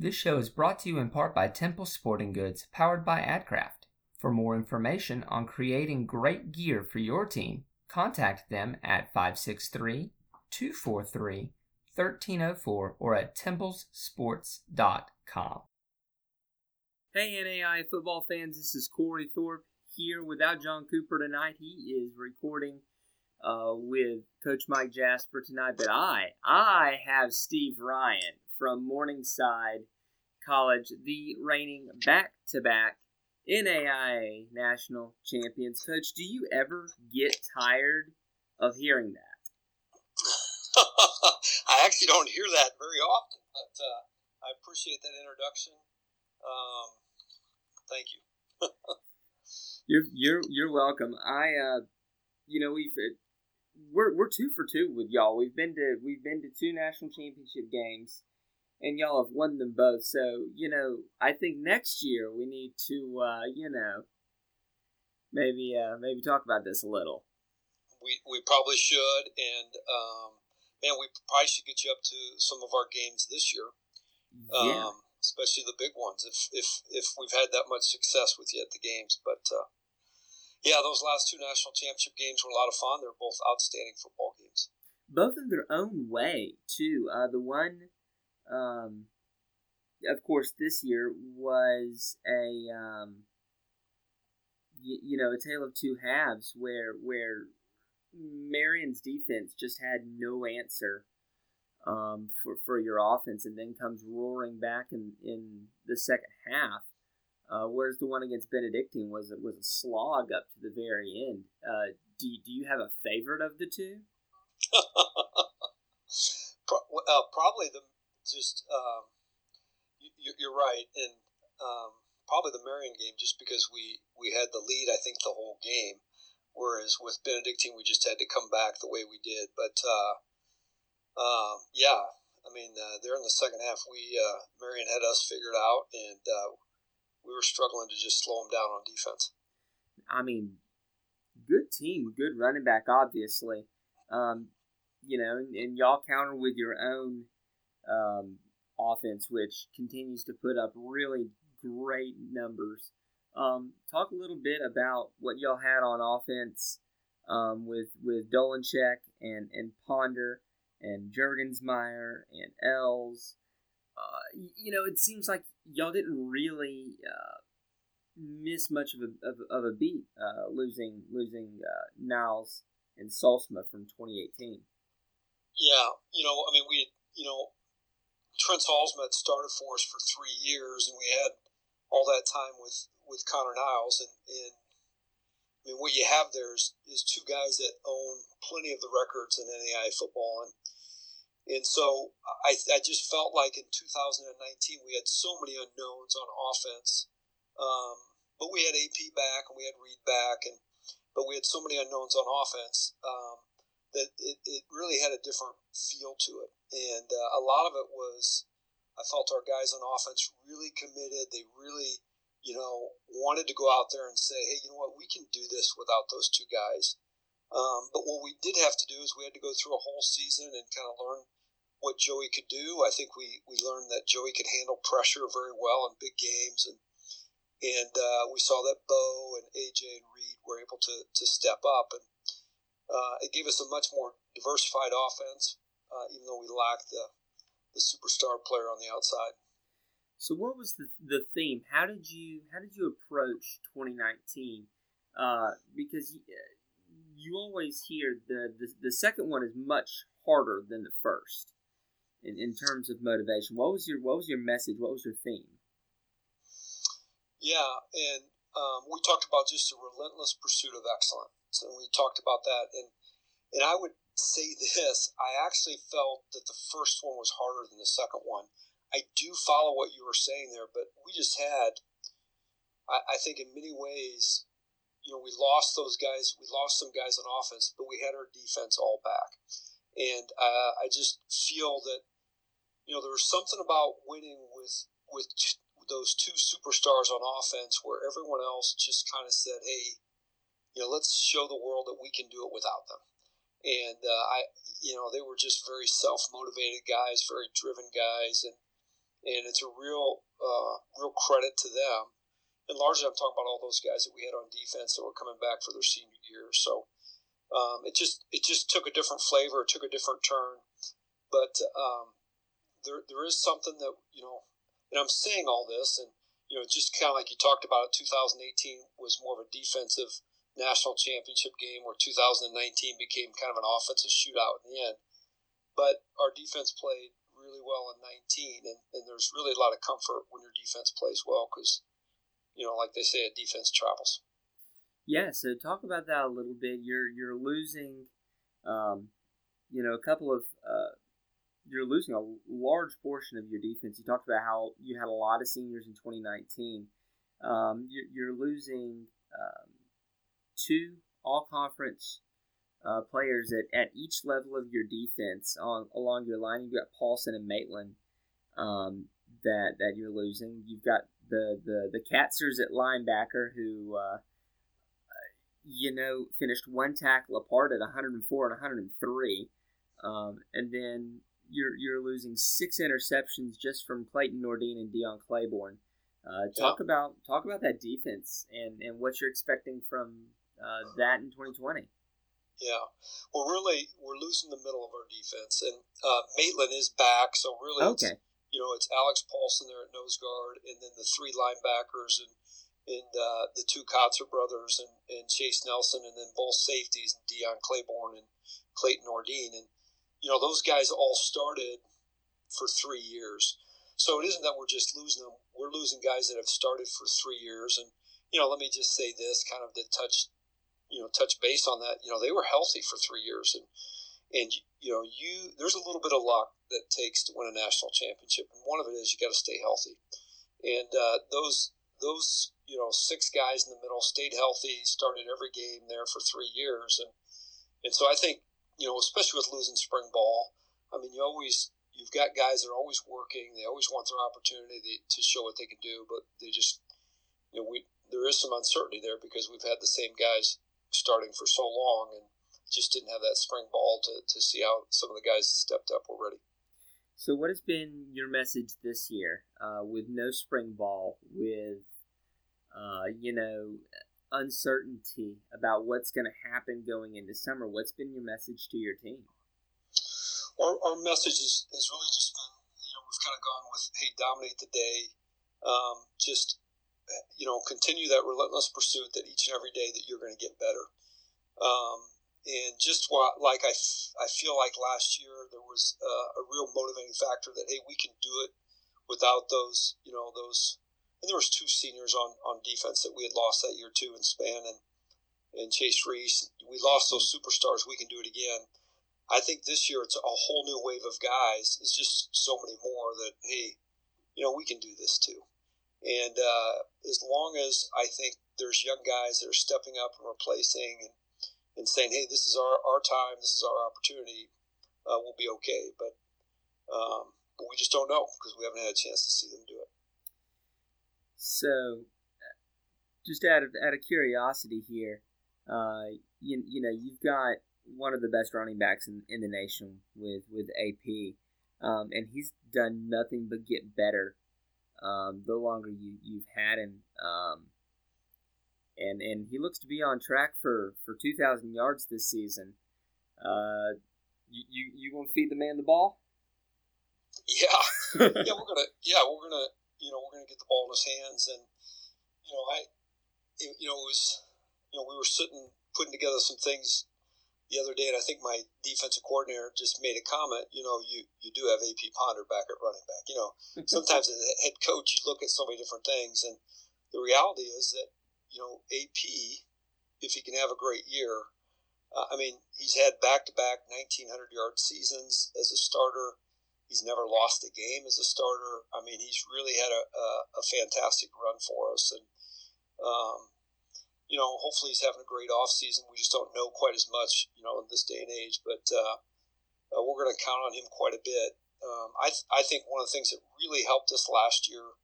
This show is brought to you in part by Temple Sporting Goods, powered by AdCraft. For more information on creating great gear for your team, contact them at 563 243 1304 or at templesports.com. Hey, NAI football fans, this is Corey Thorpe here without John Cooper tonight. He is recording uh, with Coach Mike Jasper tonight, but I, I have Steve Ryan from Morningside College, the reigning back-to-back NAIA national champions. Coach, do you ever get tired of hearing that? I actually don't hear that very often, but uh, I appreciate that introduction. Um, thank you. you're you're you're welcome. I uh, you know we've we're we're two for two with y'all. We've been to we've been to two national championship games, and y'all have won them both. So you know, I think next year we need to uh, you know maybe uh, maybe talk about this a little. We we probably should, and um, man, we probably should get you up to some of our games this year. Yeah. Um, especially the big ones. If if if we've had that much success with you at the games, but uh, yeah, those last two national championship games were a lot of fun. They're both outstanding football games. Both in their own way, too. Uh, the one, um, of course, this year was a um, y- you know a tale of two halves, where where Marion's defense just had no answer um, for for your offense, and then comes roaring back in in the second half. Uh, whereas the one against Benedictine was was a slog up to the very end. Uh, do do you have a favorite of the two? Pro- uh, probably the just um, you, are right, and um, probably the Marion game, just because we we had the lead. I think the whole game, whereas with Benedictine we just had to come back the way we did. But uh, um, yeah, I mean, uh, there in the second half, we uh, Marion had us figured out, and uh, we were struggling to just slow them down on defense. I mean, good team, good running back, obviously. Um, you know, and, and, y'all counter with your own um, offense, which continues to put up really great numbers. Um, talk a little bit about what y'all had on offense um, with with Dolincheck and and Ponder and Jurgensmeier and Els. Uh, you know, it seems like y'all didn't really uh, miss much of a, of, of a beat, uh, losing losing uh, Niles and Solsma from 2018. Yeah, you know, I mean, we, you know, Trent had started for us for three years, and we had all that time with with Connor Niles, and, and I mean, what you have there is, is two guys that own plenty of the records in NAIA football, and and so I, I just felt like in 2019 we had so many unknowns on offense. Um, but we had AP back and we had Reed back, and but we had so many unknowns on offense um, that it, it really had a different feel to it. And uh, a lot of it was I felt our guys on offense really committed. They really, you know, wanted to go out there and say, hey, you know what, we can do this without those two guys. Um, but what we did have to do is we had to go through a whole season and kind of learn what Joey could do. I think we, we learned that Joey could handle pressure very well in big games, and and uh, we saw that Bo and AJ and Reed were able to, to step up, and uh, it gave us a much more diversified offense, uh, even though we lacked the the superstar player on the outside. So, what was the, the theme? How did you how did you approach 2019? Uh, because you, you always hear the, the the second one is much harder than the first in, in terms of motivation. What was your what was your message? What was your theme? Yeah, and um, we talked about just a relentless pursuit of excellence, and we talked about that. And and I would say this: I actually felt that the first one was harder than the second one. I do follow what you were saying there, but we just had, I, I think, in many ways, you know, we lost those guys. We lost some guys on offense, but we had our defense all back. And uh, I just feel that you know there was something about winning with with those two superstars on offense where everyone else just kind of said, "Hey, you know, let's show the world that we can do it without them." And uh, I, you know, they were just very self motivated guys, very driven guys, and and it's a real uh, real credit to them. And largely, I'm talking about all those guys that we had on defense that were coming back for their senior year. So um, it just it just took a different flavor, it took a different turn. But um, there there is something that you know, and I'm saying all this, and you know, just kind of like you talked about, 2018 was more of a defensive national championship game, where 2019 became kind of an offensive shootout in the end. But our defense played really well in 19, and, and there's really a lot of comfort when your defense plays well because, you know, like they say, a defense travels. Yeah, so talk about that a little bit. You're you're losing, um, you know, a couple of uh, you're losing a large portion of your defense. You talked about how you had a lot of seniors in 2019. Um, you're, you're, losing um, two all conference uh, players at, at each level of your defense on along your line. You've got Paulson and Maitland um, that that you're losing. You've got the the the Katzers at linebacker who. Uh, you know, finished one tackle apart at 104 and 103. Um, and then you're you're losing six interceptions just from Clayton Nordine and Dion Claiborne. Uh, talk yeah. about talk about that defense and, and what you're expecting from uh, that in 2020. Yeah, well, really, we're losing the middle of our defense, and uh, Maitland is back, so really, okay. you know, it's Alex Paulson there at nose guard, and then the three linebackers and and uh, the two Kotzer brothers and, and Chase Nelson, and then both safeties, Dion Claiborne and Clayton Nordine, and you know, those guys all started for three years. So it isn't that we're just losing them. We're losing guys that have started for three years. And, you know, let me just say this kind of to touch, you know, touch base on that. You know, they were healthy for three years. And, and you know, you there's a little bit of luck that takes to win a national championship. And one of it is you got to stay healthy. And uh, those, those, you know, six guys in the middle stayed healthy, started every game there for three years. And, and so I think you know, especially with losing spring ball. I mean, you always you've got guys that are always working. They always want their opportunity to show what they can do, but they just, you know, we there is some uncertainty there because we've had the same guys starting for so long and just didn't have that spring ball to, to see how some of the guys stepped up already. So, what has been your message this year uh, with no spring ball, with, uh, you know, uncertainty about what's going to happen going into summer. What's been your message to your team? Our, our message is, has really just been, you know, we've kind of gone with, hey, dominate the day. Um, just, you know, continue that relentless pursuit that each and every day that you're going to get better. Um, and just what, like I, f- I feel like last year there was uh, a real motivating factor that, hey, we can do it without those, you know, those and there was two seniors on, on defense that we had lost that year too in Span and and Chase Reese. We lost those superstars. We can do it again. I think this year it's a whole new wave of guys. It's just so many more that hey, you know, we can do this too. And uh, as long as I think there's young guys that are stepping up and replacing and, and saying, hey, this is our, our time, this is our opportunity, uh, we'll be okay. But um, but we just don't know because we haven't had a chance to see them do it. So, just out of out of curiosity here, uh, you, you know you've got one of the best running backs in, in the nation with with AP, um, and he's done nothing but get better um, the longer you you've had him. Um, and and he looks to be on track for for 2,000 yards this season. Uh, you you, you want to feed the man the ball? Yeah, yeah, we're gonna yeah we're gonna you know, we're going to get the ball in his hands. And, you know, I, it, you know, it was, you know, we were sitting, putting together some things the other day, and I think my defensive coordinator just made a comment. You know, you you do have AP Ponder back at running back. You know, sometimes as a head coach, you look at so many different things, and the reality is that you know AP, if he can have a great year, uh, I mean, he's had back to back 1900 yard seasons as a starter. He's never lost a game as a starter. I mean, he's really had a, a, a fantastic run for us. And, um, you know, hopefully he's having a great off season. We just don't know quite as much, you know, in this day and age. But uh, uh, we're going to count on him quite a bit. Um, I, th- I think one of the things that really helped us last year,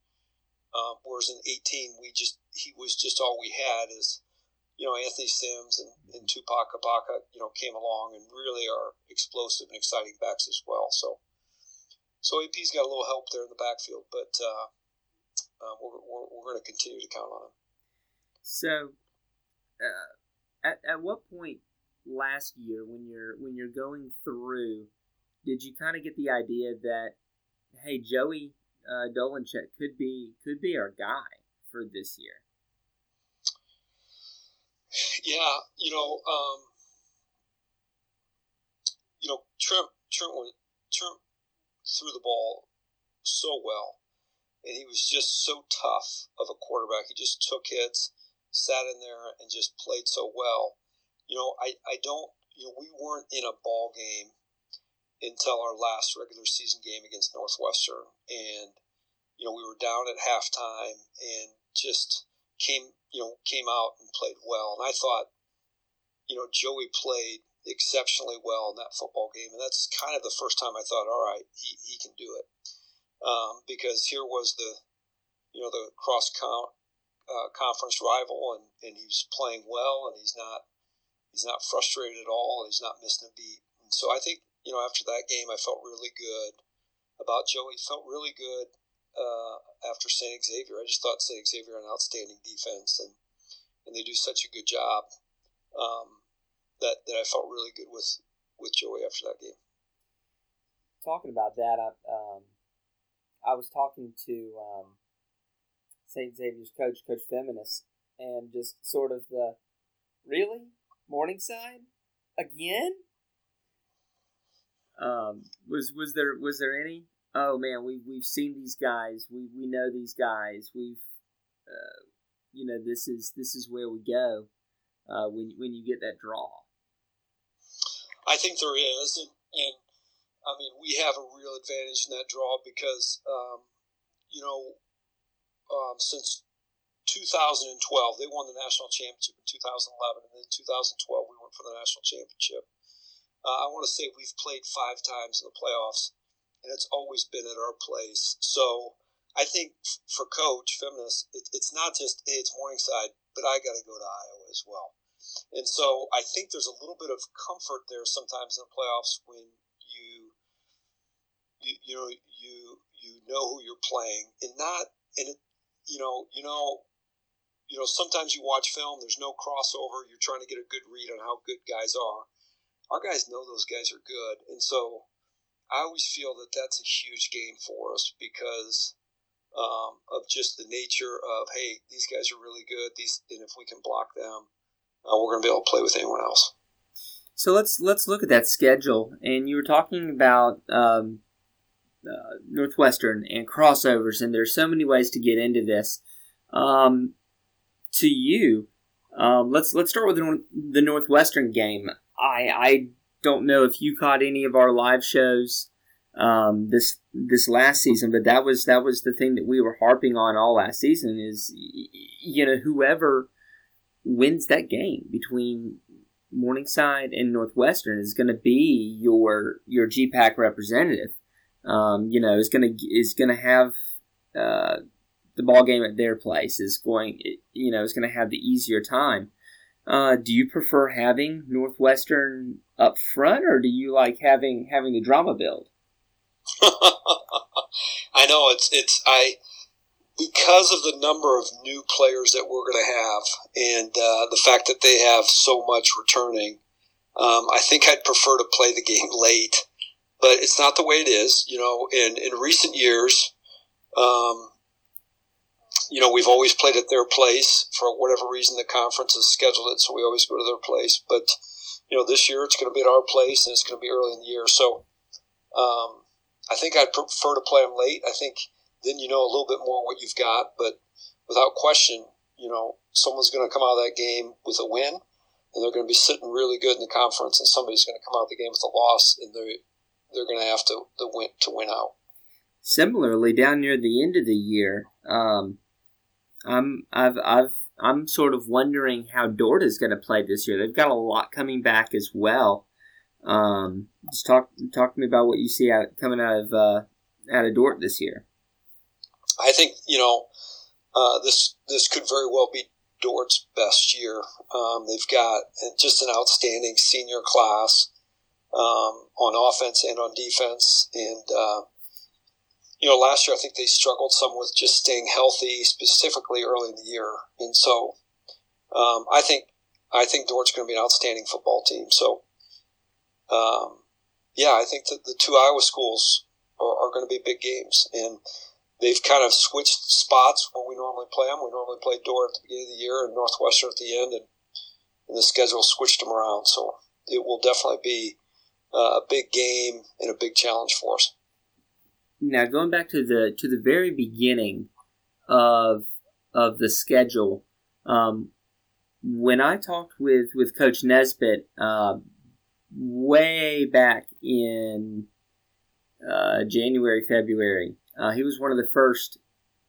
uh, whereas in 18 we just he was just all we had is, you know, Anthony Sims and, and Tupac Kabaka, you know, came along and really are explosive and exciting backs as well. So so AP's got a little help there in the backfield, but uh, uh, we're, we're, we're going to continue to count on him. So, uh, at, at what point last year when you're when you're going through, did you kind of get the idea that hey Joey uh, Dolincheck could be could be our guy for this year? Yeah, you know, um, you know, Trent Trent Trent threw the ball so well, and he was just so tough of a quarterback. He just took hits, sat in there, and just played so well. You know, I, I don't, you know, we weren't in a ball game until our last regular season game against Northwestern. And, you know, we were down at halftime and just came, you know, came out and played well. And I thought, you know, Joey played exceptionally well in that football game. And that's kind of the first time I thought, all right, he, he can do it. Um, because here was the, you know, the cross count uh, conference rival, and, and he's playing well, and he's not he's not frustrated at all. He's not missing a beat. And so I think you know after that game, I felt really good about Joey. Felt really good uh, after St. Xavier. I just thought St. Xavier an outstanding defense, and and they do such a good job um, that that I felt really good with with Joey after that game. Talking about that, I, um, I was talking to um, St. Xavier's coach, Coach Feminis, and just sort of the really Morningside again. Um, was was there was there any? Oh man, we we've seen these guys. We we know these guys. We've, uh, you know, this is this is where we go uh, when when you get that draw. I think there is, and, and I mean we have a real advantage in that draw because um, you know um, since 2012. They won the national championship in 2011, and then 2012 we went for the national championship. Uh, I want to say we've played five times in the playoffs, and it's always been at our place. So I think for coach Feminis, it, it's not just hey, it's Morningside, but I got to go to Iowa as well. And so I think there's a little bit of comfort there sometimes in the playoffs when you you, you know you you know who you're playing and not and it, you know you know you know, sometimes you watch film, there's no crossover. You're trying to get a good read on how good guys are. Our guys know those guys are good. And so I always feel that that's a huge game for us because um, of just the nature of, hey, these guys are really good. These, and if we can block them, uh, we're going to be able to play with anyone else. So let's let's look at that schedule. And you were talking about um, uh, Northwestern and crossovers, and there's so many ways to get into this. Um, to you. Um, let's let's start with the, Northwestern game. I I don't know if you caught any of our live shows um, this this last season, but that was that was the thing that we were harping on all last season. Is you know whoever wins that game between Morningside and Northwestern is going to be your your GPAC representative. Um, you know, is going to is going to have uh, the ball game at their place is going, you know, is going to have the easier time. Uh, do you prefer having Northwestern up front, or do you like having having the drama build? I know it's it's I because of the number of new players that we're going to have, and uh, the fact that they have so much returning. Um, I think I'd prefer to play the game late, but it's not the way it is. You know, in in recent years, um, you know, we've always played at their place for whatever reason. The conference has scheduled it, so we always go to their place. But you know, this year it's going to be at our place, and it's going to be early in the year. So um, I think I'd prefer to play them late. I think then you know a little bit more what you've got. But without question, you know, someone's going to come out of that game with a win, and they're going to be sitting really good in the conference, and somebody's going to come out of the game with a loss, and they're they're going to have to the win to win out. Similarly, down near the end of the year, um, I'm I've I've I'm sort of wondering how Dordt is going to play this year. They've got a lot coming back as well. Um, just talk talk to me about what you see out coming out of uh, out of Dordt this year. I think you know uh, this this could very well be Dordt's best year. Um, they've got just an outstanding senior class um, on offense and on defense, and uh, you know, last year I think they struggled some with just staying healthy, specifically early in the year, and so um, I think I think Dordt's going to be an outstanding football team. So, um, yeah, I think that the two Iowa schools are, are going to be big games, and they've kind of switched spots where we normally play them. We normally play Dordt at the beginning of the year and Northwestern at the end, and, and the schedule switched them around. So it will definitely be uh, a big game and a big challenge for us. Now, going back to the to the very beginning of of the schedule, um, when I talked with with Coach Nesbitt uh, way back in uh, January, February, uh, he was one of the first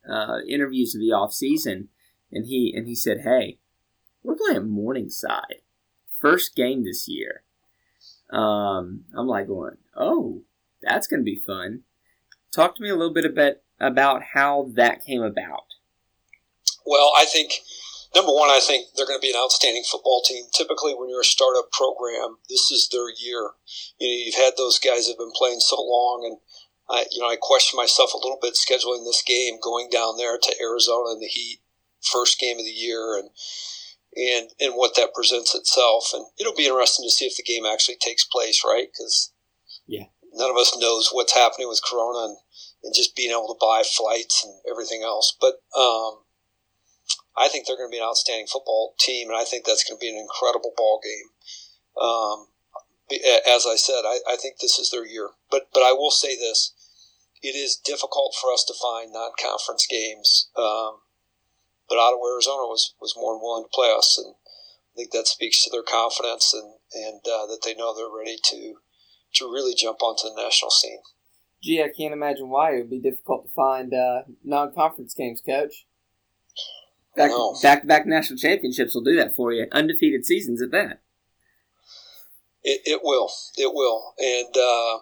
uh, interviews of the off season, and he and he said, "Hey, we're playing Morningside, first game this year." Um, I'm like going, "Oh, that's going to be fun." Talk to me a little bit about about how that came about. Well, I think number one, I think they're going to be an outstanding football team. Typically, when you're a startup program, this is their year. You know, you've had those guys have been playing so long, and I, you know, I question myself a little bit scheduling this game, going down there to Arizona in the heat, first game of the year, and and and what that presents itself. And it'll be interesting to see if the game actually takes place, right? Because yeah, none of us knows what's happening with Corona and, and just being able to buy flights and everything else. But um, I think they're going to be an outstanding football team, and I think that's going to be an incredible ball game. Um, as I said, I, I, think this is their year. But but I will say this: it is difficult for us to find non-conference games. Um, but Ottawa, Arizona was was more than willing to play us, and I think that speaks to their confidence and and uh, that they know they're ready to to really jump onto the national scene. Gee, I can't imagine why it would be difficult to find uh, non-conference games, Coach. Back, back to back national championships will do that for you. Undefeated seasons at that. It, it will. It will. And uh,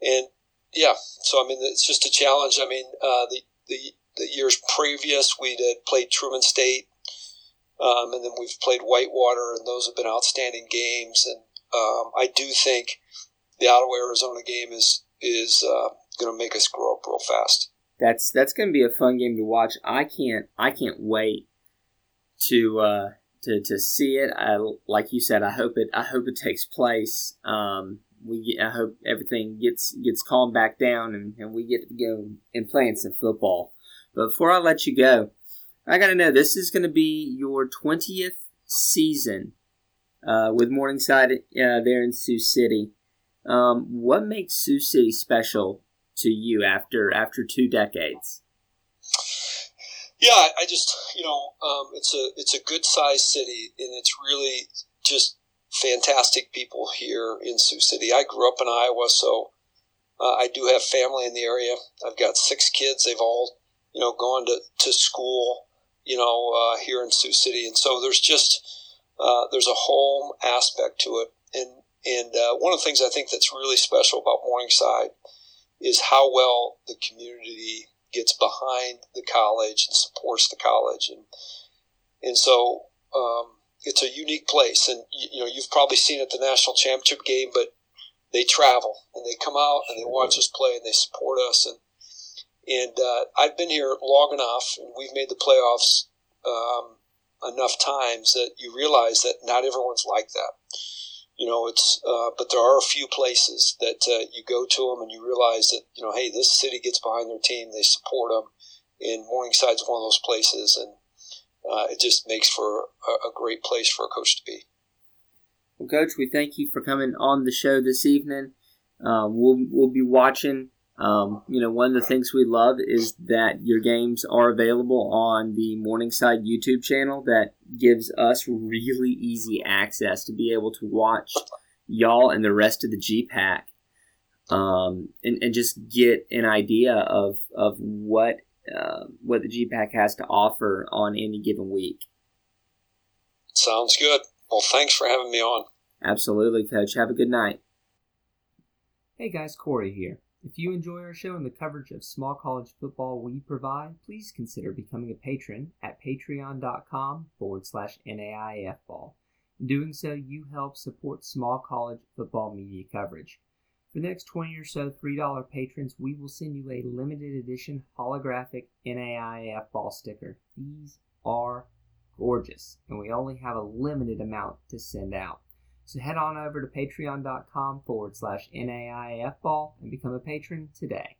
and yeah, so I mean, it's just a challenge. I mean, uh, the the the years previous we had played Truman State, um, and then we've played Whitewater, and those have been outstanding games. And um, I do think the Ottawa Arizona game is is uh, going to make us grow up real fast that's that's going to be a fun game to watch. I can't I can't wait to uh, to to see it. I, like you said, I hope it I hope it takes place. Um, we I hope everything gets gets calmed back down and, and we get to go and playing some football. But before I let you go, I got to know this is going to be your twentieth season uh, with Morningside uh, there in Sioux City. Um, what makes Sioux City special to you after after two decades? Yeah, I just you know um, it's a it's a good sized city and it's really just fantastic people here in Sioux City. I grew up in Iowa, so uh, I do have family in the area. I've got six kids. They've all you know gone to, to school you know uh, here in Sioux City, and so there's just uh, there's a home aspect to it. And and uh, one of the things I think that's really special about Morningside is how well the community gets behind the college and supports the college, and and so um, it's a unique place. And you, know, you've probably seen at the national championship game, but they travel and they come out and they watch us play and they support us. And and uh, I've been here long enough, and we've made the playoffs um, enough times that you realize that not everyone's like that you know it's uh, but there are a few places that uh, you go to them and you realize that you know hey this city gets behind their team they support them and morningside's one of those places and uh, it just makes for a, a, great place for a coach to be. Well coach we thank you for coming on the show this evening. Uh, we'll, we'll be watching. Um, you know, one of the things we love is that your games are available on the Morningside YouTube channel that gives us really easy access to be able to watch y'all and the rest of the GPAC um, and, and just get an idea of, of what, uh, what the GPAC has to offer on any given week. Sounds good. Well, thanks for having me on. Absolutely, Coach. Have a good night. Hey guys, Corey here. If you enjoy our show and the coverage of small college football we provide, please consider becoming a patron at patreon.com forward slash NAIFball. In doing so, you help support small college football media coverage. For the next 20 or so $3 patrons, we will send you a limited edition holographic NAIAF ball sticker. These are gorgeous, and we only have a limited amount to send out. So head on over to patreon.com forward slash NAIAF ball and become a patron today.